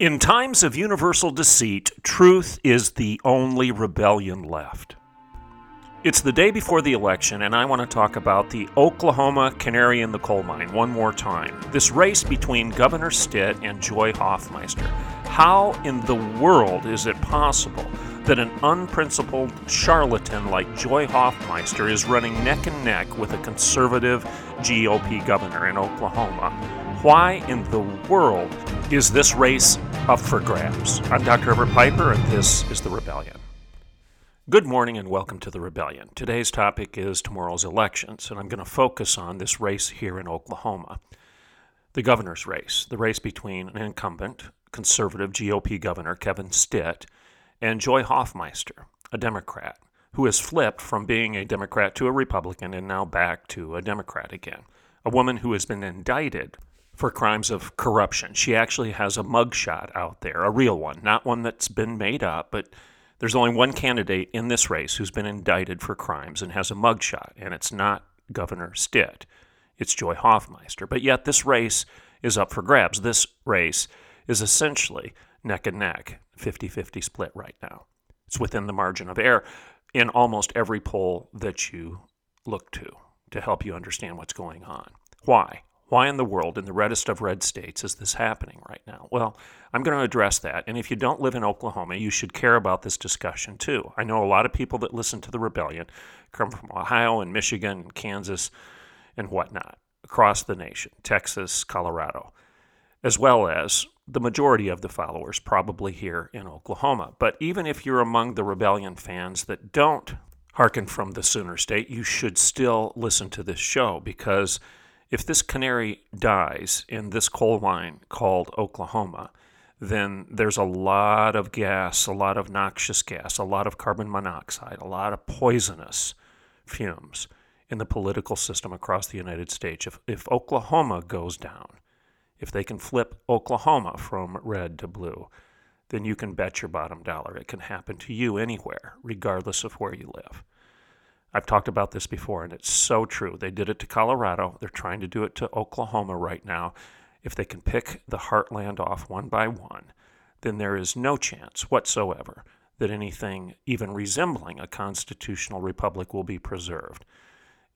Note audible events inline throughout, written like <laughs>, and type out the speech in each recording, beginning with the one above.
In times of universal deceit, truth is the only rebellion left. It's the day before the election, and I want to talk about the Oklahoma canary in the coal mine one more time. This race between Governor Stitt and Joy Hoffmeister. How in the world is it possible that an unprincipled charlatan like Joy Hoffmeister is running neck and neck with a conservative GOP governor in Oklahoma? Why in the world is this race up for grabs? I'm Dr. Everett Piper, and this is The Rebellion. Good morning and welcome to The Rebellion. Today's topic is tomorrow's elections, and I'm going to focus on this race here in Oklahoma. The governor's race, the race between an incumbent conservative GOP governor, Kevin Stitt, and Joy Hoffmeister, a Democrat, who has flipped from being a Democrat to a Republican and now back to a Democrat again. A woman who has been indicted for crimes of corruption. She actually has a mugshot out there, a real one, not one that's been made up, but there's only one candidate in this race who's been indicted for crimes and has a mugshot, and it's not Governor Stitt. It's Joy Hoffmeister. But yet, this race is up for grabs. This race is essentially neck and neck, 50 50 split right now. It's within the margin of error in almost every poll that you look to to help you understand what's going on. Why? Why in the world, in the reddest of red states, is this happening right now? Well, I'm going to address that. And if you don't live in Oklahoma, you should care about this discussion too. I know a lot of people that listen to the rebellion come from Ohio and Michigan and Kansas and whatnot across the nation, Texas, Colorado, as well as the majority of the followers probably here in Oklahoma. But even if you're among the rebellion fans that don't hearken from the Sooner State, you should still listen to this show because if this canary dies in this coal mine called Oklahoma, then there's a lot of gas, a lot of noxious gas, a lot of carbon monoxide, a lot of poisonous fumes in the political system across the United States. If, if Oklahoma goes down, if they can flip Oklahoma from red to blue, then you can bet your bottom dollar it can happen to you anywhere, regardless of where you live. I've talked about this before, and it's so true. They did it to Colorado. They're trying to do it to Oklahoma right now. If they can pick the heartland off one by one, then there is no chance whatsoever that anything even resembling a constitutional republic will be preserved.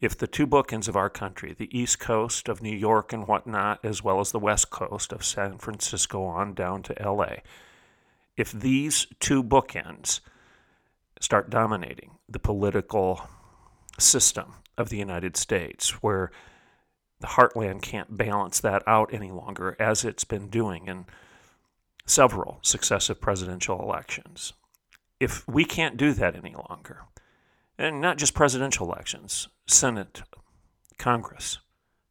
If the two bookends of our country, the east coast of New York and whatnot, as well as the west coast of San Francisco on down to LA, if these two bookends start dominating the political system of the United States, where the heartland can't balance that out any longer, as it's been doing in several successive presidential elections. If we can't do that any longer, and not just presidential elections, Senate, Congress,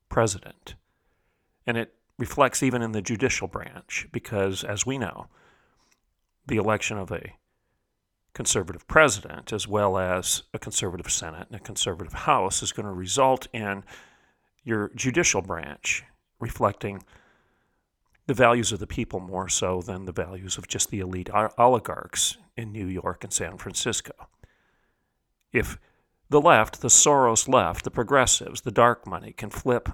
President, and it reflects even in the judicial branch, because as we know, the election of a conservative president, as well as a conservative Senate and a conservative House, is going to result in your judicial branch reflecting the values of the people more so than the values of just the elite oligarchs in New York and San Francisco. If the left, the Soros left, the progressives, the dark money can flip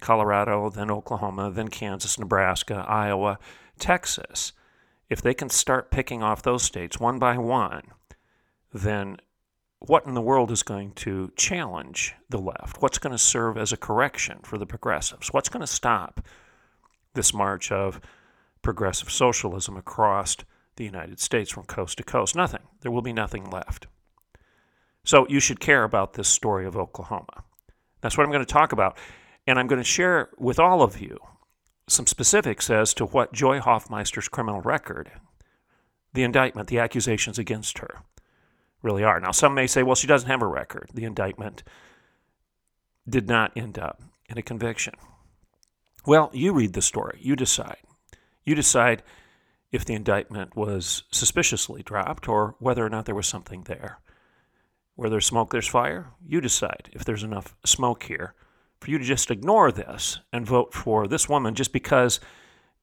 Colorado, then Oklahoma, then Kansas, Nebraska, Iowa, Texas, if they can start picking off those states one by one, then what in the world is going to challenge the left? What's going to serve as a correction for the progressives? What's going to stop this march of progressive socialism across the United States from coast to coast? Nothing. There will be nothing left. So you should care about this story of Oklahoma. That's what I'm going to talk about. And I'm going to share with all of you some specifics as to what Joy Hoffmeister's criminal record, the indictment, the accusations against her, really are. Now, some may say, well, she doesn't have a record. The indictment did not end up in a conviction. Well, you read the story. You decide. You decide if the indictment was suspiciously dropped or whether or not there was something there. Where there's smoke, there's fire. You decide if there's enough smoke here for you to just ignore this and vote for this woman just because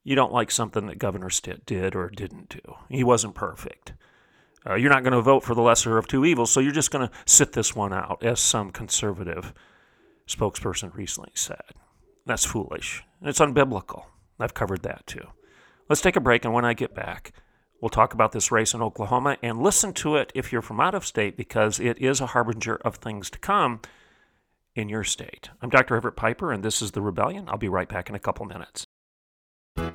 you don't like something that Governor Stitt did or didn't do. He wasn't perfect. Uh, you're not going to vote for the lesser of two evils, so you're just going to sit this one out, as some conservative spokesperson recently said. That's foolish. It's unbiblical. I've covered that too. Let's take a break, and when I get back, we'll talk about this race in Oklahoma and listen to it if you're from out of state because it is a harbinger of things to come in your state. I'm Dr. Everett Piper, and this is The Rebellion. I'll be right back in a couple minutes.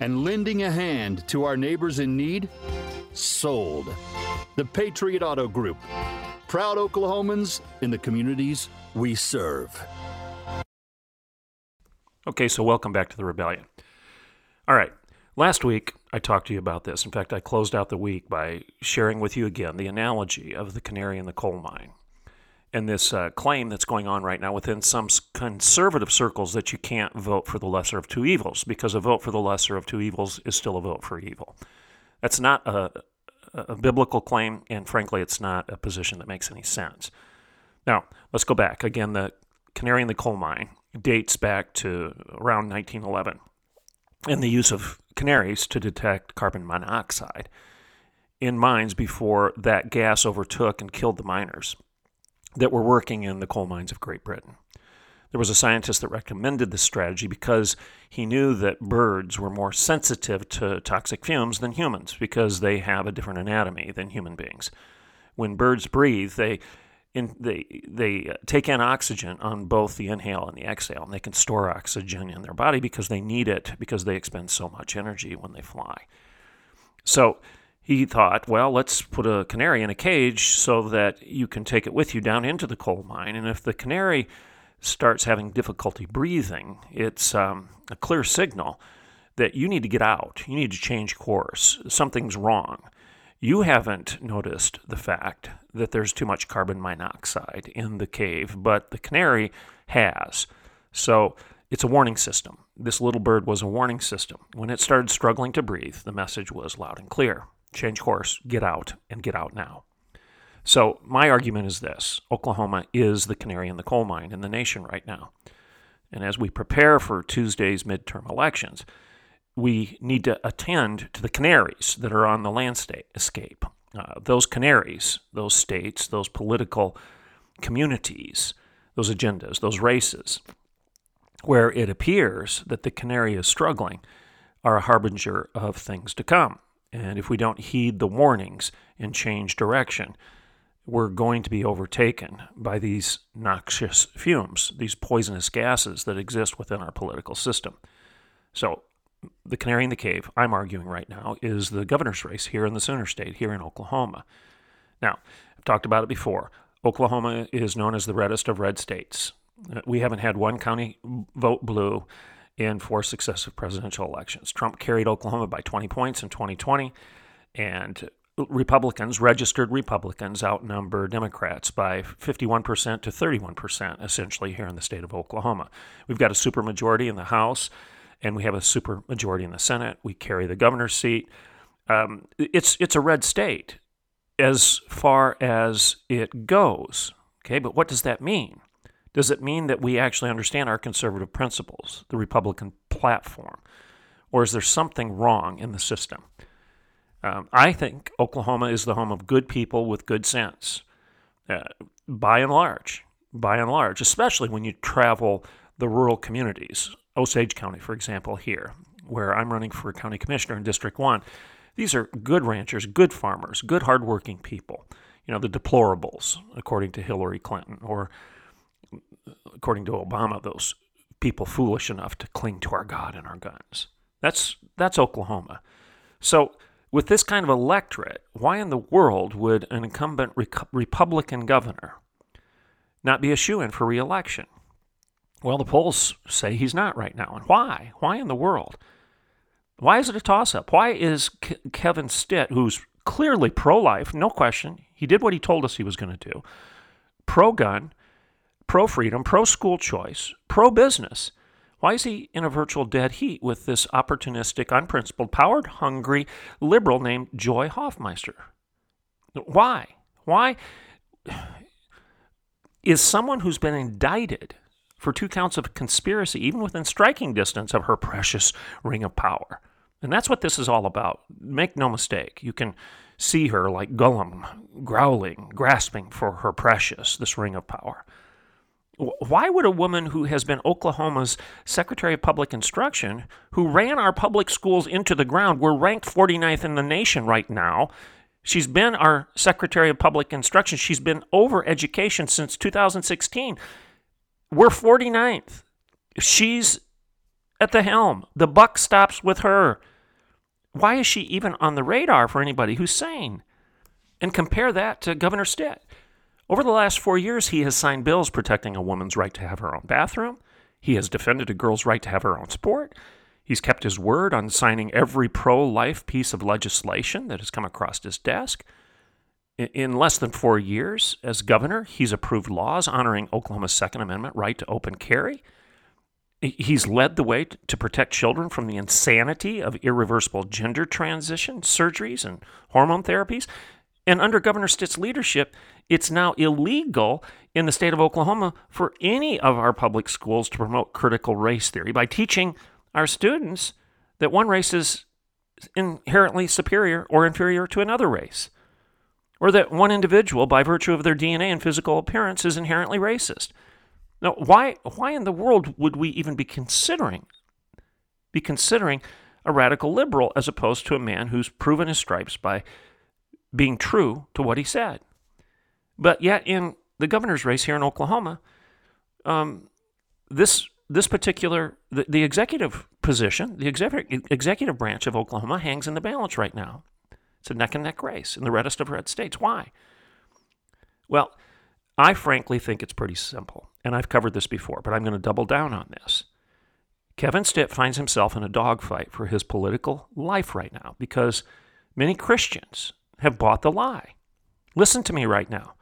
and lending a hand to our neighbors in need? Sold. The Patriot Auto Group. Proud Oklahomans in the communities we serve. Okay, so welcome back to the rebellion. All right, last week I talked to you about this. In fact, I closed out the week by sharing with you again the analogy of the canary in the coal mine and this uh, claim that's going on right now within some conservative circles that you can't vote for the lesser of two evils because a vote for the lesser of two evils is still a vote for evil. That's not a, a biblical claim, and frankly, it's not a position that makes any sense. Now, let's go back. Again, the canary in the coal mine dates back to around 1911 and the use of canaries to detect carbon monoxide in mines before that gas overtook and killed the miners that were working in the coal mines of Great Britain. There was a scientist that recommended this strategy because he knew that birds were more sensitive to toxic fumes than humans because they have a different anatomy than human beings. When birds breathe, they in, they they uh, take in oxygen on both the inhale and the exhale, and they can store oxygen in their body because they need it because they expend so much energy when they fly. So he thought, well, let's put a canary in a cage so that you can take it with you down into the coal mine, and if the canary starts having difficulty breathing, it's um, a clear signal that you need to get out. You need to change course. Something's wrong you haven't noticed the fact that there's too much carbon monoxide in the cave, but the canary has. So it's a warning system. This little bird was a warning system. When it started struggling to breathe, the message was loud and clear change course, get out, and get out now. So, my argument is this Oklahoma is the canary in the coal mine in the nation right now. And as we prepare for Tuesday's midterm elections, we need to attend to the canaries that are on the landscape. Uh, those canaries, those states, those political communities, those agendas, those races, where it appears that the canary is struggling, are a harbinger of things to come. And if we don't heed the warnings and change direction, we're going to be overtaken by these noxious fumes, these poisonous gases that exist within our political system. So the canary in the cave, I'm arguing right now, is the governor's race here in the Sooner State, here in Oklahoma. Now, I've talked about it before. Oklahoma is known as the reddest of red states. We haven't had one county vote blue in four successive presidential elections. Trump carried Oklahoma by 20 points in 2020, and Republicans, registered Republicans, outnumber Democrats by 51% to 31%, essentially, here in the state of Oklahoma. We've got a supermajority in the House, and we have a supermajority in the Senate. We carry the governor's seat. Um, it's, it's a red state as far as it goes. Okay, but what does that mean? Does it mean that we actually understand our conservative principles, the Republican platform? Or is there something wrong in the system? Um, I think Oklahoma is the home of good people with good sense, uh, by and large. By and large, especially when you travel the rural communities. Osage County, for example, here, where I'm running for county commissioner in District 1. These are good ranchers, good farmers, good hardworking people. You know, the deplorables, according to Hillary Clinton, or according to Obama, those people foolish enough to cling to our God and our guns. That's that's Oklahoma. So with this kind of electorate, why in the world would an incumbent Republican governor not be a shoe in for reelection? Well, the polls say he's not right now. And why? Why in the world? Why is it a toss up? Why is K- Kevin Stitt, who's clearly pro life, no question, he did what he told us he was going to do, pro gun, pro freedom, pro school choice, pro business, why is he in a virtual dead heat with this opportunistic, unprincipled, power hungry liberal named Joy Hoffmeister? Why? Why is someone who's been indicted for two counts of conspiracy, even within striking distance of her precious ring of power? And that's what this is all about. Make no mistake. You can see her like Gollum, growling, grasping for her precious, this ring of power. Why would a woman who has been Oklahoma's Secretary of Public Instruction, who ran our public schools into the ground, we're ranked 49th in the nation right now. She's been our Secretary of Public Instruction. She's been over education since 2016. We're 49th. She's at the helm. The buck stops with her. Why is she even on the radar for anybody who's sane? And compare that to Governor Stitt. Over the last four years, he has signed bills protecting a woman's right to have her own bathroom. He has defended a girl's right to have her own sport. He's kept his word on signing every pro life piece of legislation that has come across his desk. In less than four years as governor, he's approved laws honoring Oklahoma's Second Amendment right to open carry. He's led the way to protect children from the insanity of irreversible gender transition surgeries and hormone therapies. And under Governor Stitt's leadership, it's now illegal in the state of Oklahoma for any of our public schools to promote critical race theory by teaching our students that one race is inherently superior or inferior to another race, or that one individual, by virtue of their DNA and physical appearance, is inherently racist. Now, why, why in the world would we even be considering be considering a radical liberal as opposed to a man who's proven his stripes by being true to what he said. But yet, in the governor's race here in Oklahoma, um, this this particular the, the executive position, the executive executive branch of Oklahoma hangs in the balance right now. It's a neck and neck race in the reddest of red states. Why? Well, I frankly think it's pretty simple, and I've covered this before, but I'm going to double down on this. Kevin Stitt finds himself in a dogfight for his political life right now because many Christians have bought the lie. Listen to me right now.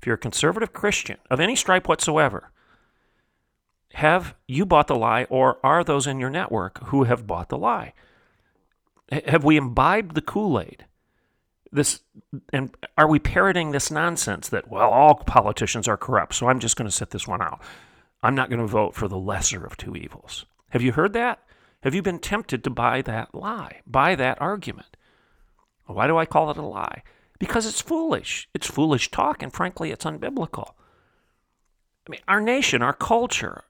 If you're a conservative Christian of any stripe whatsoever, have you bought the lie, or are those in your network who have bought the lie? Have we imbibed the Kool Aid? This and are we parroting this nonsense that well all politicians are corrupt, so I'm just going to sit this one out. I'm not going to vote for the lesser of two evils. Have you heard that? Have you been tempted to buy that lie, buy that argument? Why do I call it a lie? Because it's foolish. It's foolish talk, and frankly, it's unbiblical. I mean, our nation, our culture,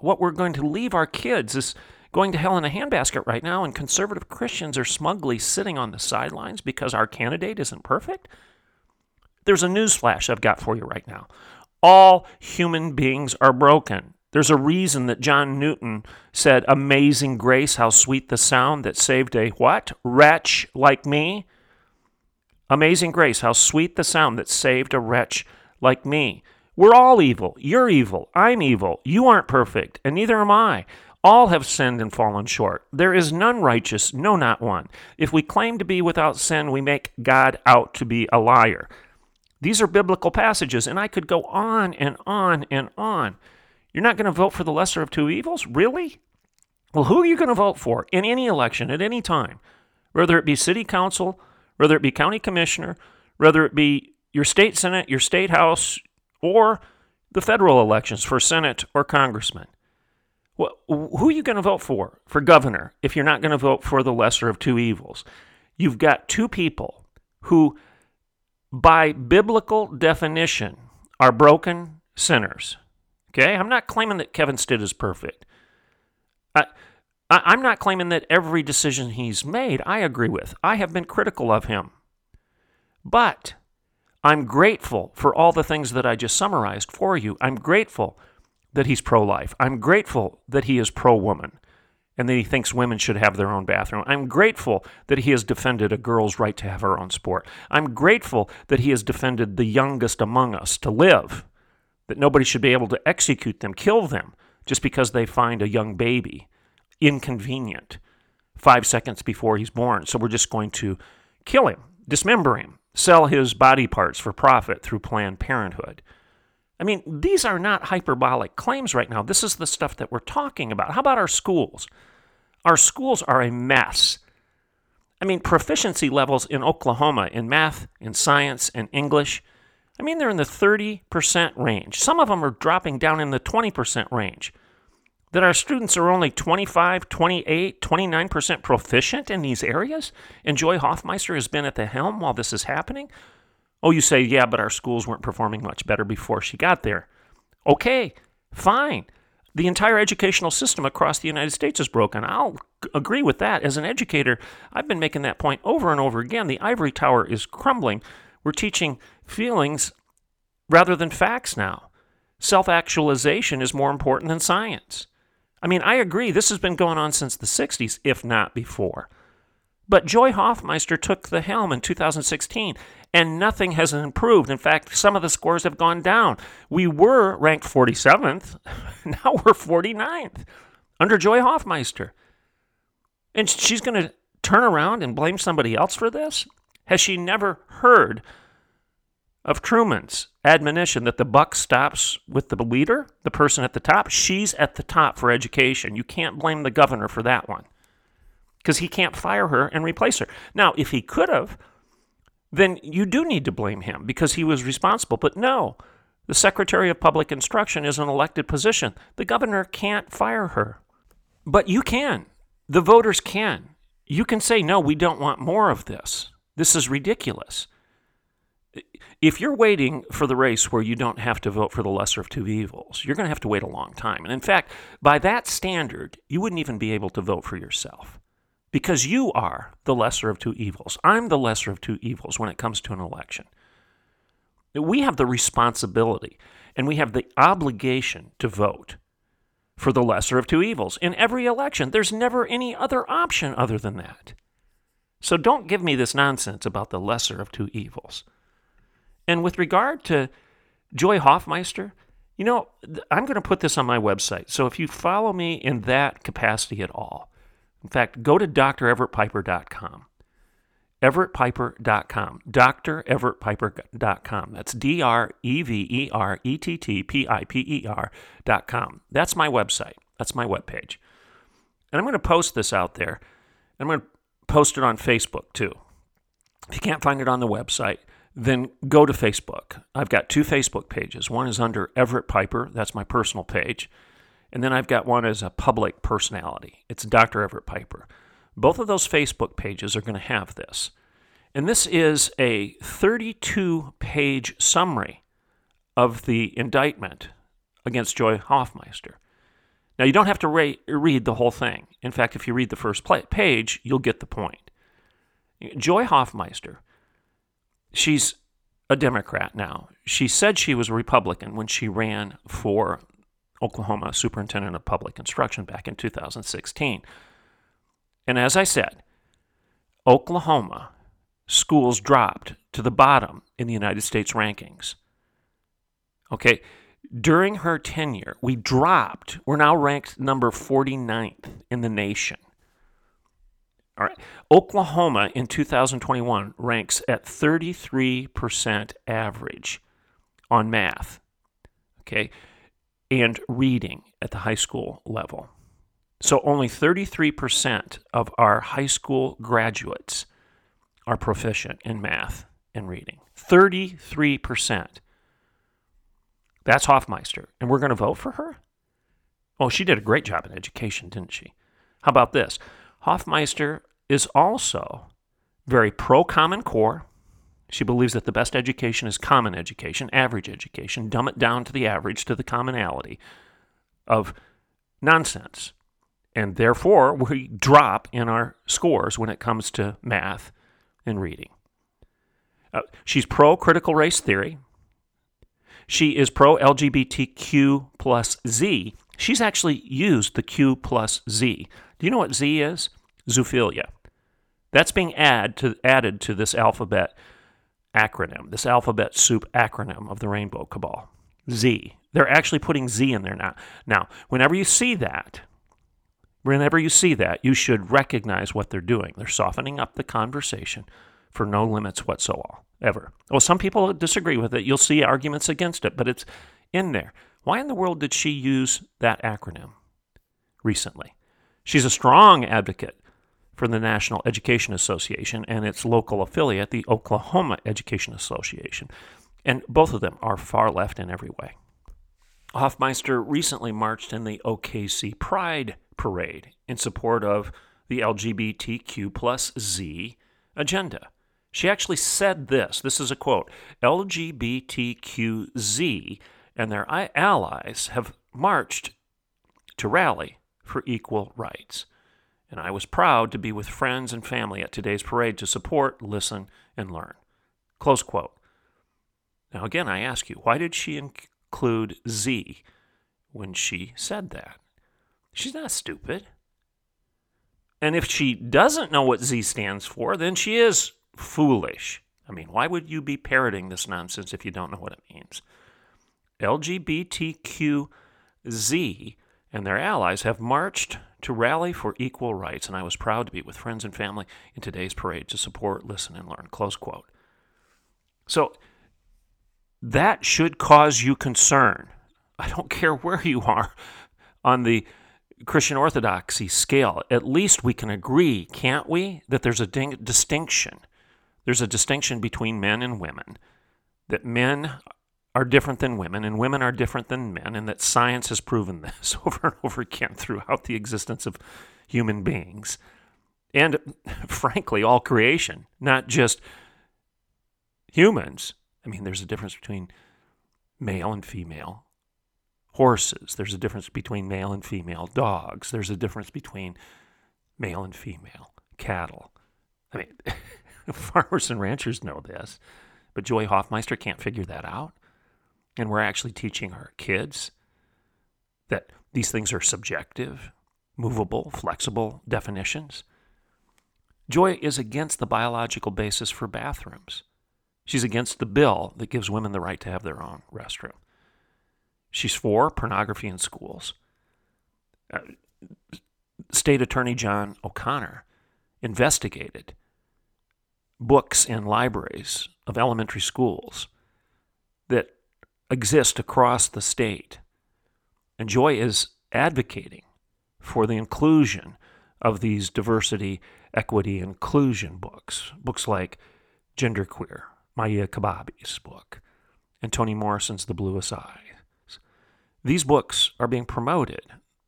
what we're going to leave our kids is going to hell in a handbasket right now, and conservative Christians are smugly sitting on the sidelines because our candidate isn't perfect. There's a news flash I've got for you right now. All human beings are broken. There's a reason that John Newton said, Amazing grace, how sweet the sound that saved a what? Wretch like me. Amazing grace, how sweet the sound that saved a wretch like me. We're all evil. You're evil. I'm evil. You aren't perfect, and neither am I. All have sinned and fallen short. There is none righteous, no, not one. If we claim to be without sin, we make God out to be a liar. These are biblical passages, and I could go on and on and on. You're not going to vote for the lesser of two evils? Really? Well, who are you going to vote for in any election at any time? Whether it be city council, whether it be county commissioner, whether it be your state senate, your state house, or the federal elections for senate or congressman. Well, who are you going to vote for for governor if you're not going to vote for the lesser of two evils? You've got two people who, by biblical definition, are broken sinners. Okay? I'm not claiming that Kevin Stitt is perfect. I, I'm not claiming that every decision he's made I agree with. I have been critical of him. But I'm grateful for all the things that I just summarized for you. I'm grateful that he's pro life. I'm grateful that he is pro woman and that he thinks women should have their own bathroom. I'm grateful that he has defended a girl's right to have her own sport. I'm grateful that he has defended the youngest among us to live, that nobody should be able to execute them, kill them, just because they find a young baby inconvenient five seconds before he's born. So we're just going to kill him, dismember him, sell his body parts for profit through Planned Parenthood. I mean, these are not hyperbolic claims right now. This is the stuff that we're talking about. How about our schools? Our schools are a mess. I mean, proficiency levels in Oklahoma in math, in science, and English, I mean, they're in the 30% range. Some of them are dropping down in the 20% range. That our students are only 25, 28, 29% proficient in these areas? And Joy Hoffmeister has been at the helm while this is happening? Oh, you say, yeah, but our schools weren't performing much better before she got there. Okay, fine. The entire educational system across the United States is broken. I'll agree with that. As an educator, I've been making that point over and over again. The ivory tower is crumbling. We're teaching feelings rather than facts now. Self actualization is more important than science. I mean, I agree, this has been going on since the 60s, if not before. But Joy Hoffmeister took the helm in 2016, and nothing has improved. In fact, some of the scores have gone down. We were ranked 47th, <laughs> now we're 49th under Joy Hoffmeister. And she's going to turn around and blame somebody else for this? Has she never heard of Truman's admonition that the buck stops with the leader, the person at the top? She's at the top for education. You can't blame the governor for that one because he can't fire her and replace her. Now, if he could have, then you do need to blame him because he was responsible. But no, the Secretary of Public Instruction is an elected position. The governor can't fire her. But you can. The voters can. You can say, no, we don't want more of this. This is ridiculous. If you're waiting for the race where you don't have to vote for the lesser of two evils, you're going to have to wait a long time. And in fact, by that standard, you wouldn't even be able to vote for yourself because you are the lesser of two evils. I'm the lesser of two evils when it comes to an election. We have the responsibility and we have the obligation to vote for the lesser of two evils in every election. There's never any other option other than that. So don't give me this nonsense about the lesser of two evils. And with regard to Joy Hoffmeister, you know, I'm going to put this on my website. So if you follow me in that capacity at all, in fact, go to dreverettpiper.com. EverettPiper.com. DrEverettPiper.com. That's D R E V E R E T T P I P E R.com. That's my website. That's my webpage. And I'm going to post this out there. I'm going to post it on Facebook too. If you can't find it on the website, then go to Facebook. I've got two Facebook pages. One is under Everett Piper, that's my personal page. And then I've got one as a public personality. It's Dr. Everett Piper. Both of those Facebook pages are going to have this. And this is a 32 page summary of the indictment against Joy Hoffmeister. Now, you don't have to re- read the whole thing. In fact, if you read the first page, you'll get the point. Joy Hoffmeister, she's a Democrat now. She said she was a Republican when she ran for Oklahoma Superintendent of Public Instruction back in 2016. And as I said, Oklahoma schools dropped to the bottom in the United States rankings. Okay, During her tenure, we dropped. We're now ranked number 49th in the nation. All right. Oklahoma in 2021 ranks at 33% average on math. Okay. And reading at the high school level. So only 33% of our high school graduates are proficient in math and reading. 33%. That's Hoffmeister. And we're going to vote for her? Oh, she did a great job in education, didn't she? How about this? Hoffmeister is also very pro Common Core. She believes that the best education is common education, average education, dumb it down to the average, to the commonality of nonsense. And therefore, we drop in our scores when it comes to math and reading. Uh, she's pro critical race theory. She is pro LGBTQ plus Z. She's actually used the Q plus Z. Do you know what Z is? Zoophilia. That's being add to, added to this alphabet acronym, this alphabet soup acronym of the Rainbow Cabal. Z. They're actually putting Z in there now. Now, whenever you see that, whenever you see that, you should recognize what they're doing. They're softening up the conversation for no limits whatsoever. Well, some people disagree with it. You'll see arguments against it, but it's in there. Why in the world did she use that acronym recently? She's a strong advocate for the National Education Association and its local affiliate, the Oklahoma Education Association. And both of them are far left in every way. Hoffmeister recently marched in the OKC Pride Parade in support of the LGBTQ plus Z agenda. She actually said this this is a quote LGBTQZ and their allies have marched to rally for equal rights. And I was proud to be with friends and family at today's parade to support, listen, and learn. Close quote. Now, again, I ask you, why did she include Z when she said that? She's not stupid. And if she doesn't know what Z stands for, then she is foolish. I mean, why would you be parroting this nonsense if you don't know what it means? LGBTQZ and their allies have marched to rally for equal rights, and I was proud to be with friends and family in today's parade to support, listen, and learn. Close quote. So that should cause you concern. <laughs> I don't care where you are on the Christian orthodoxy scale. At least we can agree, can't we, that there's a ding- distinction there's a distinction between men and women, that men are different than women and women are different than men, and that science has proven <laughs> this over and over again throughout the existence of human beings. And <laughs> frankly, all creation, not just humans. I mean, there's a difference between male and female horses. There's a difference between male and female dogs. There's a difference between male and female cattle. I mean, <laughs> Farmers and ranchers know this, but Joy Hoffmeister can't figure that out. And we're actually teaching our kids that these things are subjective, movable, flexible definitions. Joy is against the biological basis for bathrooms. She's against the bill that gives women the right to have their own restroom. She's for pornography in schools. Uh, State Attorney John O'Connor investigated books in libraries of elementary schools exist across the state. And Joy is advocating for the inclusion of these diversity, equity, inclusion books. Books like Genderqueer, Maia Kobabe's book, and Toni Morrison's The Bluest Eyes. These books are being promoted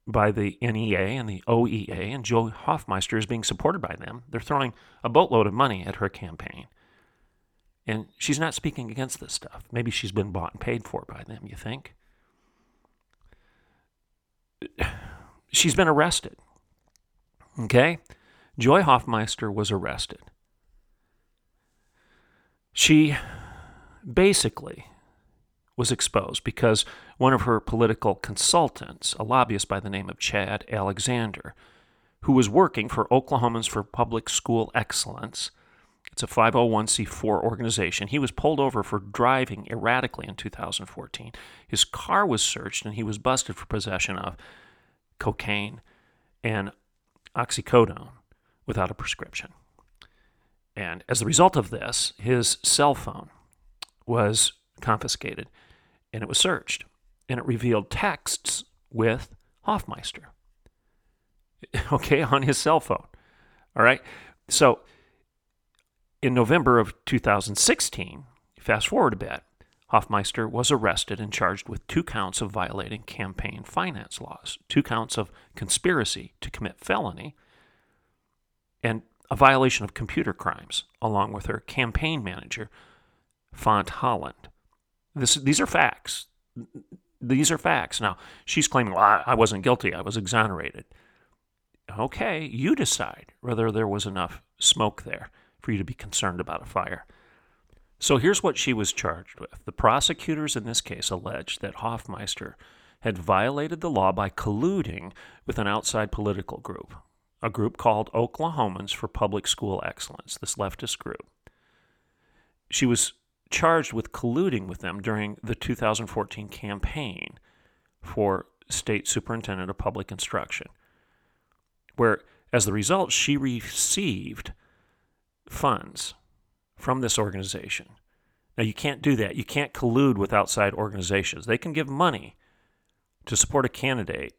by the NEA and the OEA, and Joy Hoffmeister is being supported by them. They're throwing a boatload of money at her campaign. And she's not speaking against this stuff. Maybe she's been bought and paid for by them, you think? She's been arrested. Okay? Joy Hoffmeister was arrested. She basically was exposed because one of her political consultants, a lobbyist by the name of Chad Alexander, who was working for Oklahomans for Public School Excellence, It's a 501c4 organization. He was pulled over for driving erratically in 2014. His car was searched and he was busted for possession of cocaine and oxycodone without a prescription. And as a result of this, his cell phone was confiscated and it was searched. And it revealed texts with Hoffmeister, <laughs> okay, on his cell phone. All right. So in November of 2016, fast forward a bit, Hoffmeister was arrested and charged with two counts of violating campaign finance laws, two counts of conspiracy to commit felony, and a violation of computer crimes, along with her campaign manager, Fount Holland. This, these are facts. These are facts. Now, she's claiming, well, I wasn't guilty, I was exonerated. Okay, you decide whether there was enough smoke there for you to be concerned about a fire. So here's what she was charged with. The prosecutors in this case alleged that Hoffmeister had violated the law by colluding with an outside political group, a group called Oklahomans for Public School Excellence, this leftist group. She was charged with colluding with them during the 2014 campaign for state superintendent of public instruction, where, as the result, she received funds from this organization. Now, you can't do that. You can't collude with outside organizations. They can give money to support a candidate,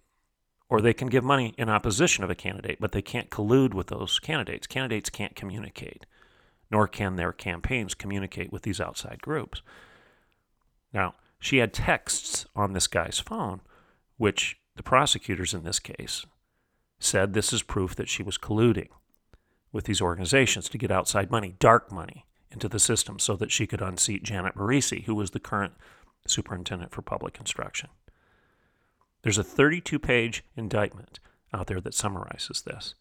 or they can give money in opposition of a candidate, but they can't collude with those candidates. Candidates can't communicate, nor can their campaigns communicate with these outside groups. Now, she had texts on this guy's phone, which the prosecutors in this case said this is proof that she was colluding with these organizations to get outside money, dark money, into the system so that she could unseat Janet Barresi, who was the current superintendent for public instruction. There's a 32 page indictment out there that summarizes this.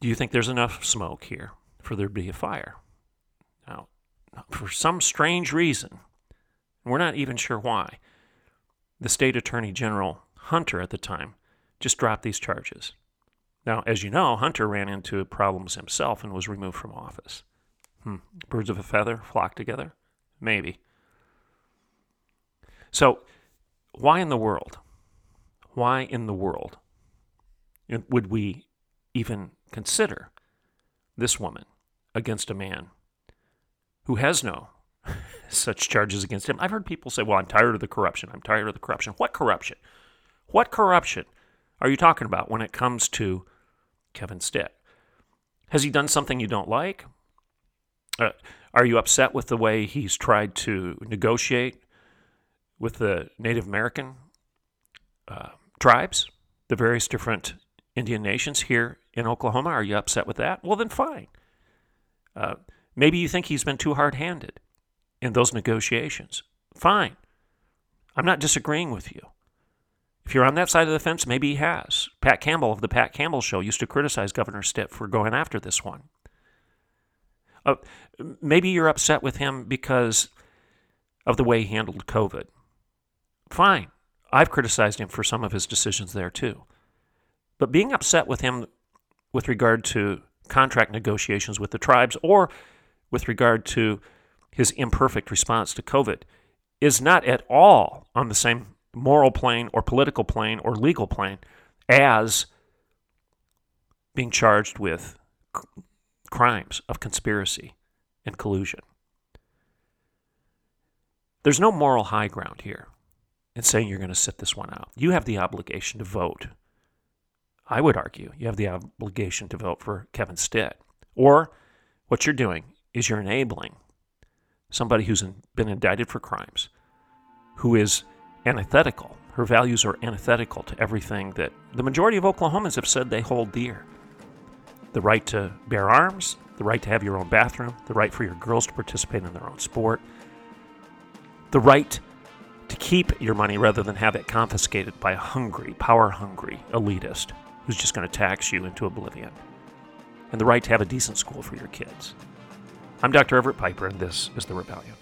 Do you think there's enough smoke here for there to be a fire? Now, for some strange reason, we're not even sure why, the state attorney general Hunter at the time just dropped these charges. Now, as you know, Hunter ran into problems himself and was removed from office. Hmm. Birds of a feather flock together? Maybe. So, why in the world? Why in the world would we even consider this woman against a man who has no <laughs> such charges against him? I've heard people say, well, I'm tired of the corruption. I'm tired of the corruption. What corruption? What corruption are you talking about when it comes to Kevin Stitt. Has he done something you don't like? Uh, are you upset with the way he's tried to negotiate with the Native American uh, tribes, the various different Indian nations here in Oklahoma? Are you upset with that? Well, then fine. Uh, maybe you think he's been too hard handed in those negotiations. Fine. I'm not disagreeing with you. If you're on that side of the fence, maybe he has. Pat Campbell of the Pat Campbell Show used to criticize Governor Stitt for going after this one. Uh, maybe you're upset with him because of the way he handled COVID. Fine. I've criticized him for some of his decisions there too. But being upset with him with regard to contract negotiations with the tribes or with regard to his imperfect response to COVID is not at all on the same moral plane or political plane or legal plane as being charged with crimes of conspiracy and collusion. There's no moral high ground here in saying you're going to sit this one out. You have the obligation to vote. I would argue you have the obligation to vote for Kevin Stitt. Or what you're doing is you're enabling somebody who's been indicted for crimes, who is antithetical. Her values are antithetical to everything that the majority of Oklahomans have said they hold dear the right to bear arms, the right to have your own bathroom, the right for your girls to participate in their own sport, the right to keep your money rather than have it confiscated by a hungry, power hungry elitist who's just going to tax you into oblivion, and the right to have a decent school for your kids. I'm Dr. Everett Piper, and this is The Rebellion.